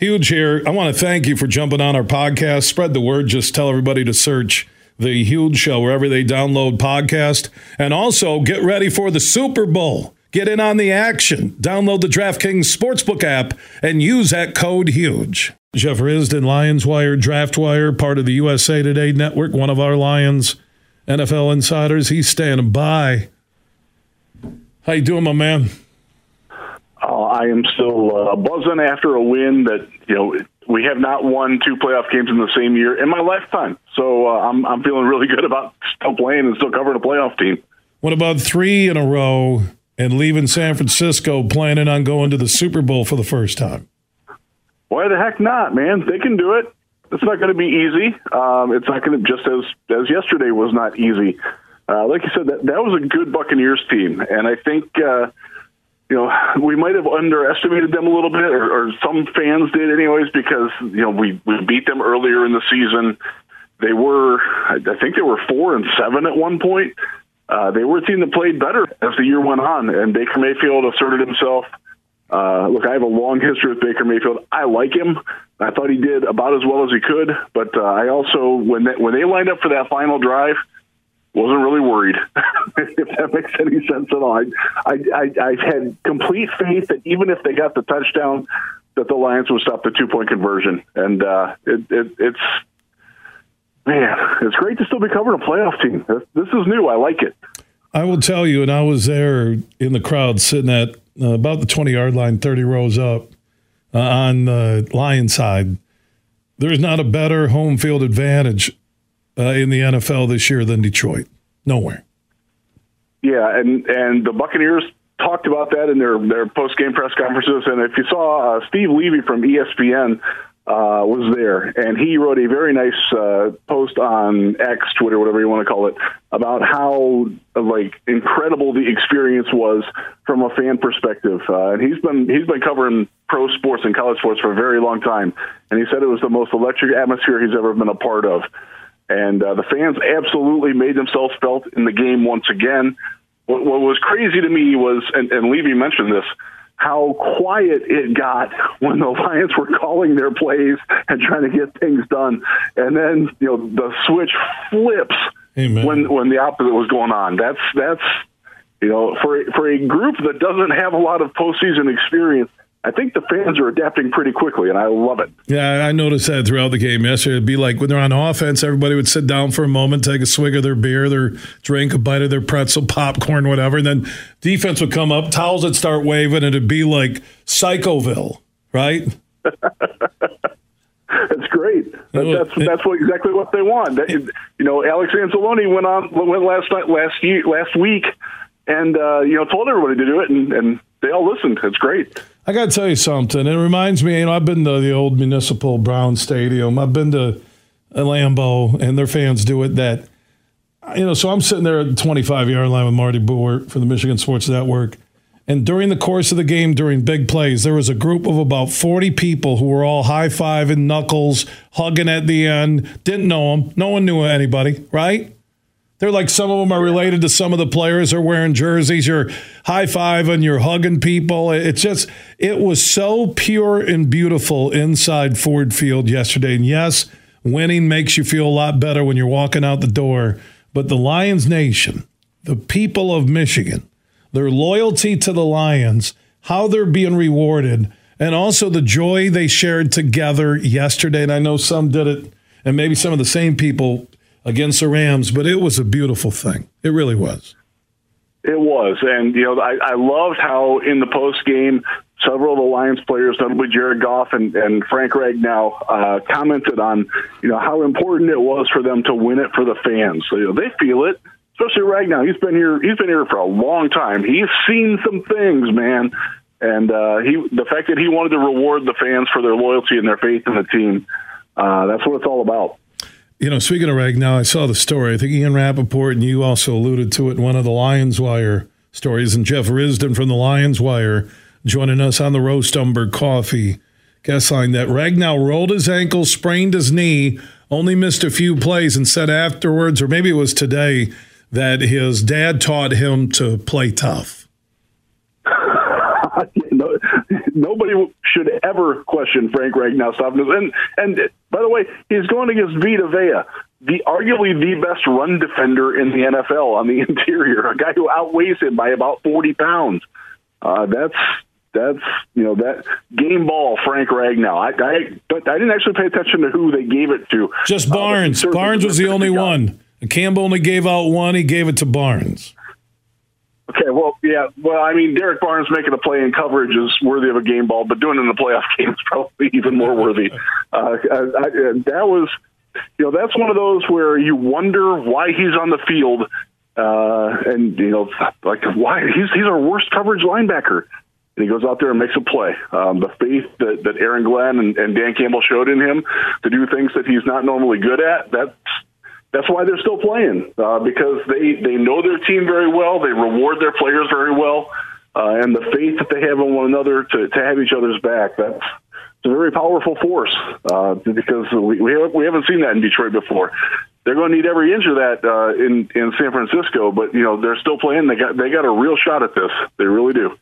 Huge here. I want to thank you for jumping on our podcast. Spread the word. Just tell everybody to search the Huge Show wherever they download podcast. And also get ready for the Super Bowl. Get in on the action. Download the DraftKings Sportsbook app and use that code HUGE. Jeff Risdon, Lions Wire, Draft Wire, part of the USA Today Network, one of our Lions NFL insiders. He's standing by. How you doing, my man? I am still uh, buzzing after a win that you know we have not won two playoff games in the same year in my lifetime. So uh, I'm I'm feeling really good about still playing and still covering a playoff team. What about three in a row and leaving San Francisco, planning on going to the Super Bowl for the first time? Why the heck not, man? They can do it. It's not going to be easy. Um, it's not going to just as as yesterday was not easy. Uh, like you said, that that was a good Buccaneers team, and I think uh, you know, we might have underestimated them a little bit, or, or some fans did, anyways, because you know we we beat them earlier in the season. They were, I think, they were four and seven at one point. Uh, they were a team that played better as the year went on, and Baker Mayfield asserted himself. Uh, look, I have a long history with Baker Mayfield. I like him. I thought he did about as well as he could, but uh, I also, when they, when they lined up for that final drive, wasn't really worried, if that makes any sense at all. I, I, I, I had complete faith that even if they got the touchdown, that the Lions would stop the two point conversion. And uh, it, it, it's, man, it's great to still be covering a playoff team. This is new. I like it. I will tell you, and I was there in the crowd sitting at uh, about the 20 yard line, 30 rows up uh, on the Lions side. There's not a better home field advantage uh, in the NFL this year than Detroit. Nowhere. Yeah, and and the Buccaneers talked about that in their their post game press conferences. And if you saw uh, Steve Levy from ESPN uh, was there, and he wrote a very nice uh, post on X, Twitter, whatever you want to call it, about how like incredible the experience was from a fan perspective. Uh, and he's been he's been covering pro sports and college sports for a very long time, and he said it was the most electric atmosphere he's ever been a part of. And uh, the fans absolutely made themselves felt in the game once again. What, what was crazy to me was, and, and Levy mentioned this, how quiet it got when the Lions were calling their plays and trying to get things done. And then, you know, the switch flips Amen. when when the opposite was going on. That's that's you know, for for a group that doesn't have a lot of postseason experience, I think the fans are adapting pretty quickly, and I love it. Yeah, I noticed that throughout the game yesterday. It'd be like when they're on offense, everybody would sit down for a moment, take a swig of their beer, their drink, a bite of their pretzel, popcorn, whatever, and then defense would come up, towels would start waving, and it'd be like Psychoville, right? that's great. That, that's that's what exactly what they want. That, you know, Alex Anzalone went on went last night, last year, last week, and uh, you know told everybody to do it, and, and they all listened. It's great. I got to tell you something. It reminds me, you know, I've been to the old Municipal Brown Stadium. I've been to Lambeau, and their fans do it. That you know, so I'm sitting there at the 25 yard line with Marty Boer for the Michigan Sports Network. And during the course of the game, during big plays, there was a group of about 40 people who were all high fiving, knuckles, hugging at the end. Didn't know them. No one knew anybody, right? They're like some of them are related to some of the players are wearing jerseys. You're high fiving, you're hugging people. It's just, it was so pure and beautiful inside Ford Field yesterday. And yes, winning makes you feel a lot better when you're walking out the door. But the Lions Nation, the people of Michigan, their loyalty to the Lions, how they're being rewarded, and also the joy they shared together yesterday. And I know some did it, and maybe some of the same people against the Rams, but it was a beautiful thing. It really was. It was, and you know, I, I loved how in the post game, several of the Lions players, notably Jared Goff and, and Frank Ragnow, uh, commented on you know how important it was for them to win it for the fans. So you know, they feel it, especially Ragnow. He's been here. He's been here for a long time. He's seen some things, man. And uh, he, the fact that he wanted to reward the fans for their loyalty and their faith in the team, uh, that's what it's all about. You know, speaking of Ragnow, I saw the story. I think Ian Rapoport and you also alluded to it in one of the Lions Wire stories. And Jeff Risdon from the Lions Wire joining us on the Roast Umber Coffee guest line that Ragnow rolled his ankle, sprained his knee, only missed a few plays, and said afterwards, or maybe it was today, that his dad taught him to play tough. Nobody should ever question Frank toughness. And and by the way, he's going against Vita Vea, the arguably the best run defender in the NFL on the interior, a guy who outweighs him by about forty pounds. Uh, that's that's you know that game ball Frank Ragnow. I, I but I didn't actually pay attention to who they gave it to. Just Barnes. Uh, Barnes was the only one. Campbell only gave out one. He gave it to Barnes. Okay, well, yeah, well, I mean, Derrick Barnes making a play in coverage is worthy of a game ball, but doing it in the playoff game is probably even more worthy. Uh, I, I, that was, you know, that's one of those where you wonder why he's on the field, uh, and you know, like why he's he's our worst coverage linebacker, and he goes out there and makes a play. Um, the faith that, that Aaron Glenn and, and Dan Campbell showed in him to do things that he's not normally good at, that's that's why they're still playing uh, because they they know their team very well. They reward their players very well, uh, and the faith that they have in one another to, to have each other's back. That's it's a very powerful force uh, because we we, have, we haven't seen that in Detroit before. They're going to need every inch of that uh, in in San Francisco, but you know they're still playing. They got they got a real shot at this. They really do.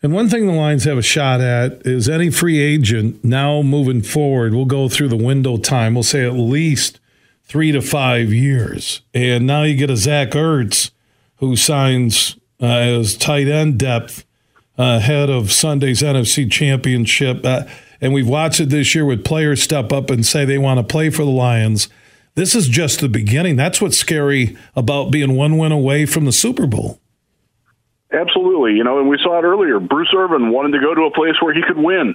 And one thing the Lions have a shot at is any free agent now moving forward. We'll go through the window time. We'll say at least three to five years. And now you get a Zach Ertz who signs uh, as tight end depth uh, ahead of Sunday's NFC Championship. Uh, and we've watched it this year with players step up and say they want to play for the Lions. This is just the beginning. That's what's scary about being one win away from the Super Bowl. Absolutely. You know, and we saw it earlier. Bruce Irvin wanted to go to a place where he could win.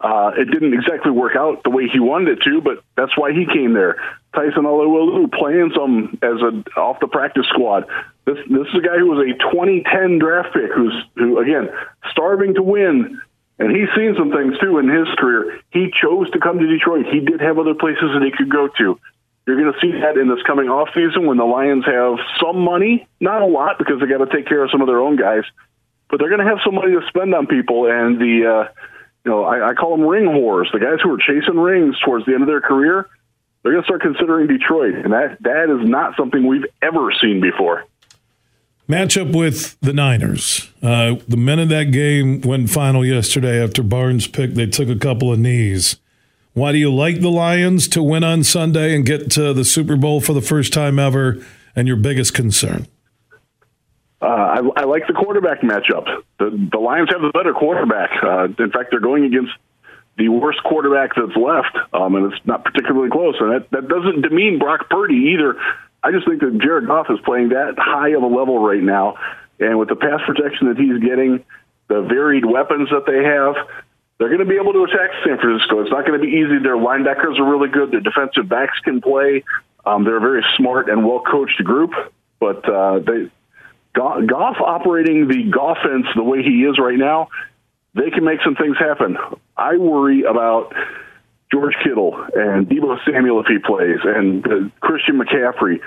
Uh, it didn't exactly work out the way he wanted it to, but that's why he came there. Tyson Alualu playing some as a off the practice squad. This this is a guy who was a 2010 draft pick who's who again starving to win, and he's seen some things too in his career. He chose to come to Detroit. He did have other places that he could go to. You're going to see that in this coming off season when the Lions have some money, not a lot because they got to take care of some of their own guys, but they're going to have some money to spend on people and the. Uh, you know, I, I call them ring whores. The guys who are chasing rings towards the end of their career, they're going to start considering Detroit, and that that is not something we've ever seen before. Matchup with the Niners. Uh, the minute that game went final yesterday after Barnes picked, they took a couple of knees. Why do you like the Lions to win on Sunday and get to the Super Bowl for the first time ever? And your biggest concern? Uh, I, I like the quarterback matchup. The, the Lions have the better quarterback. Uh, in fact, they're going against the worst quarterback that's left, um, and it's not particularly close. And that, that doesn't demean Brock Purdy either. I just think that Jared Goff is playing that high of a level right now, and with the pass protection that he's getting, the varied weapons that they have, they're going to be able to attack San Francisco. It's not going to be easy. Their linebackers are really good. Their defensive backs can play. Um, they're a very smart and well coached group, but uh, they Goff operating the offense the way he is right now, they can make some things happen. I worry about George Kittle and Deebo Samuel if he plays, and Christian McCaffrey.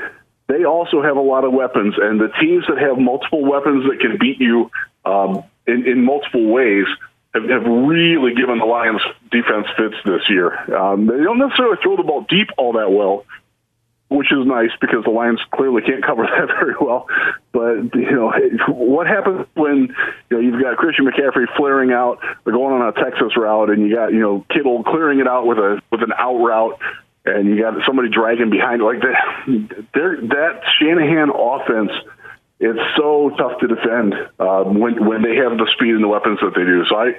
They also have a lot of weapons, and the teams that have multiple weapons that can beat you um, in, in multiple ways have, have really given the Lions defense fits this year. Um, they don't necessarily throw the ball deep all that well, which is nice because the Lions clearly can't cover that very well. But you know, what happens when you know you've got Christian McCaffrey flaring out, they're going on a Texas route, and you got you know Kittle clearing it out with a with an out route, and you got somebody dragging behind like that. There, that Shanahan offense. It's so tough to defend uh, when when they have the speed and the weapons that they do. So I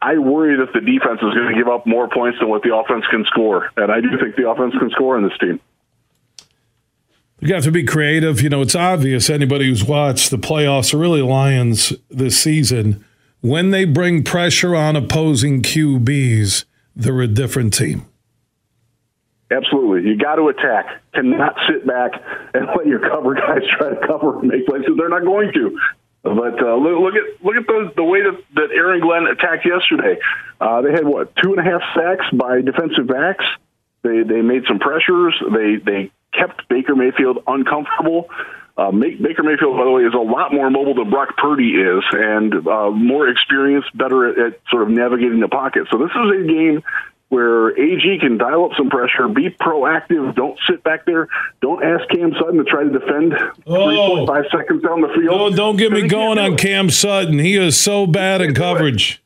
I worry that the defense is going to give up more points than what the offense can score, and I do think the offense can score in this team. You have to be creative. You know, it's obvious anybody who's watched the playoffs or really Lions this season, when they bring pressure on opposing QBs, they're a different team. Absolutely. You got to attack. Cannot sit back and let your cover guys try to cover and make plays because they're not going to. But uh, look, at look at the the way that, that Aaron Glenn attacked yesterday. Uh, they had what two and a half sacks by defensive backs. They they made some pressures. They they kept Baker Mayfield uncomfortable. Uh, Baker Mayfield, by the way, is a lot more mobile than Brock Purdy is, and uh, more experienced, better at, at sort of navigating the pocket. So this is a game where AG can dial up some pressure, be proactive, don't sit back there, don't ask Cam Sutton to try to defend oh. 3.5 seconds down the field. Don't, don't get me going on Cam Sutton. He is so bad in coverage.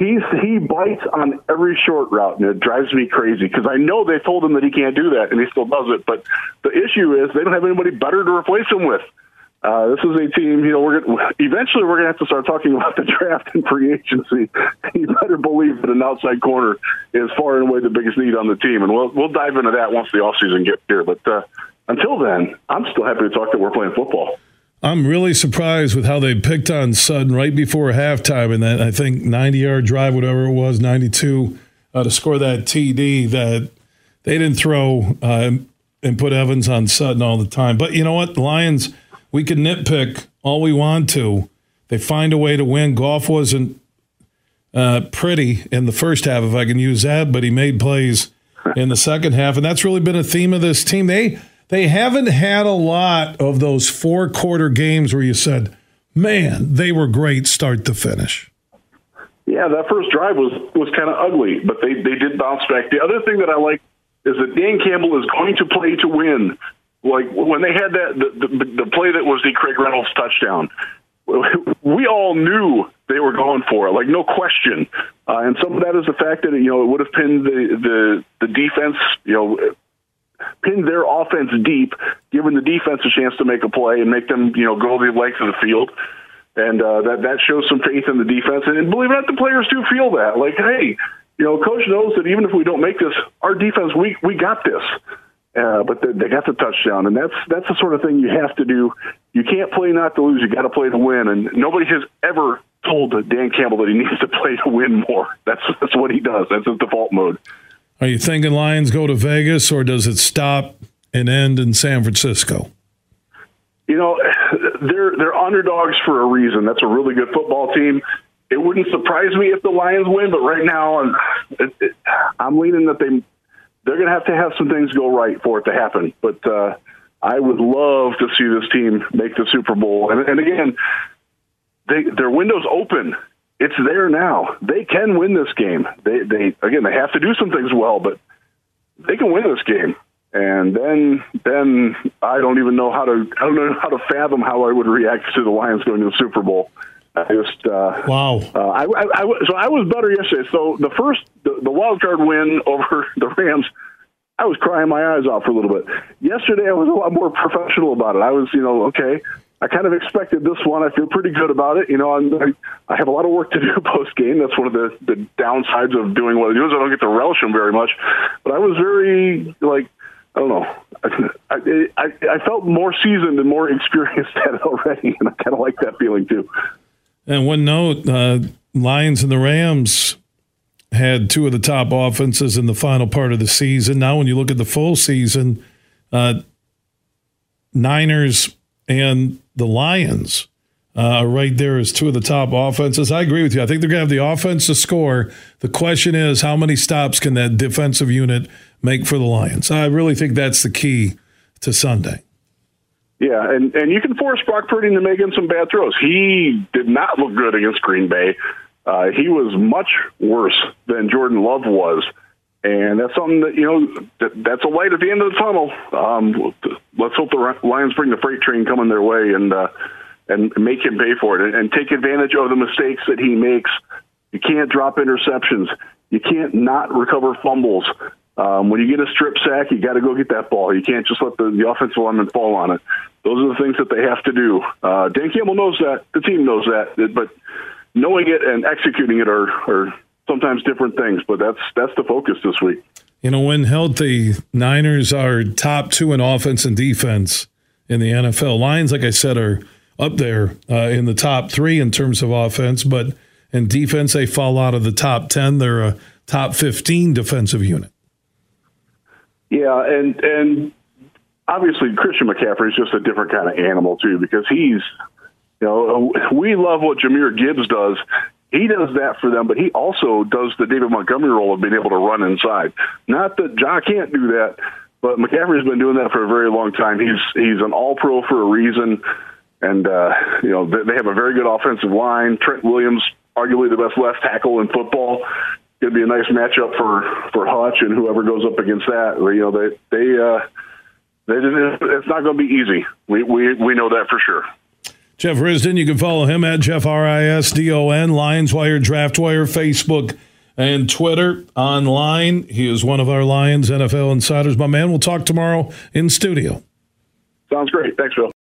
He's he bites on every short route, and it drives me crazy because I know they told him that he can't do that, and he still does it. But the issue is they don't have anybody better to replace him with. Uh, this is a team, you know, we're gonna, eventually we're going to have to start talking about the draft and free agency. You better believe that an outside corner is far and away the biggest need on the team, and we'll we'll dive into that once the offseason gets here. But uh, until then, I'm still happy to talk that we're playing football. I'm really surprised with how they picked on Sutton right before halftime and that I think 90 yard drive, whatever it was, 92 uh, to score that TD. That they didn't throw uh, and put Evans on Sutton all the time. But you know what, the Lions, we can nitpick all we want to. They find a way to win. Goff wasn't uh, pretty in the first half, if I can use that, but he made plays in the second half, and that's really been a theme of this team. They they haven't had a lot of those four quarter games where you said, man, they were great start to finish. Yeah, that first drive was was kind of ugly, but they they did bounce back. The other thing that I like is that Dan Campbell is going to play to win. Like when they had that the, the, the play that was the Craig Reynolds touchdown, we all knew they were going for it, like no question. Uh, and some of that is the fact that you know it would have pinned the the the defense, you know, pin their offense deep, giving the defense a chance to make a play and make them, you know, go the length of the field. And uh, that that shows some faith in the defense. And, believe it or not, the players do feel that. Like, hey, you know, coach knows that even if we don't make this, our defense, we we got this. Uh, but they, they got the touchdown, and that's that's the sort of thing you have to do. You can't play not to lose. You got to play to win. And nobody has ever told Dan Campbell that he needs to play to win more. That's that's what he does. That's his default mode. Are you thinking Lions go to Vegas or does it stop and end in San Francisco? You know, they're they're underdogs for a reason. That's a really good football team. It wouldn't surprise me if the Lions win, but right now I'm, I'm leaning that they they're going to have to have some things go right for it to happen. But uh, I would love to see this team make the Super Bowl. And, and again, they, their window's open it's there now. They can win this game. They they again they have to do some things well, but they can win this game. And then then I don't even know how to I don't know how to fathom how I would react to the Lions going to the Super Bowl. I just uh, wow. Uh, I, I, I, so I was better yesterday. So the first the, the wild card win over the Rams. I was crying my eyes off for a little bit. Yesterday, I was a lot more professional about it. I was, you know, okay, I kind of expected this one. I feel pretty good about it. You know, I'm, I have a lot of work to do post game. That's one of the, the downsides of doing what I do is I don't get to relish them very much. But I was very like I don't know. I, I, I felt more seasoned and more experienced at it already, and I kind of like that feeling too. And one note: uh, Lions and the Rams had two of the top offenses in the final part of the season. Now, when you look at the full season, uh, Niners and the Lions uh, right there as two of the top offenses. I agree with you. I think they're going to have the offense to score. The question is, how many stops can that defensive unit make for the Lions? I really think that's the key to Sunday. Yeah, and, and you can force Brock Purdy to making some bad throws. He did not look good against Green Bay. Uh, he was much worse than Jordan Love was. And that's something that, you know, that, that's a light at the end of the tunnel. Um, let's hope the Lions bring the freight train coming their way and, uh, and make him pay for it and, and take advantage of the mistakes that he makes. You can't drop interceptions. You can't not recover fumbles. Um, when you get a strip sack, you got to go get that ball. You can't just let the, the offensive lineman fall on it. Those are the things that they have to do. Uh, Dan Campbell knows that. The team knows that. But knowing it and executing it are, are sometimes different things, but that's that's the focus this week. You know, when healthy, Niners are top two in offense and defense in the NFL. Lions, like I said, are up there uh, in the top three in terms of offense, but in defense, they fall out of the top 10. They're a top 15 defensive unit. Yeah, and and obviously Christian McCaffrey is just a different kind of animal too because he's you know we love what Jahmyr Gibbs does he does that for them, but he also does the David Montgomery role of being able to run inside. Not that John can't do that, but McCaffrey's been doing that for a very long time. He's he's an All Pro for a reason, and uh, you know they have a very good offensive line. Trent Williams, arguably the best left tackle in football. It'd be a nice matchup for for Hutch and whoever goes up against that. You know they they uh, they it's not going to be easy. We we we know that for sure. Jeff Risdon, you can follow him at Jeff R I S D O N, Lions Wire, Draft Wire, Facebook, and Twitter. Online, he is one of our Lions NFL insiders. My man, we'll talk tomorrow in studio. Sounds great. Thanks, Bill.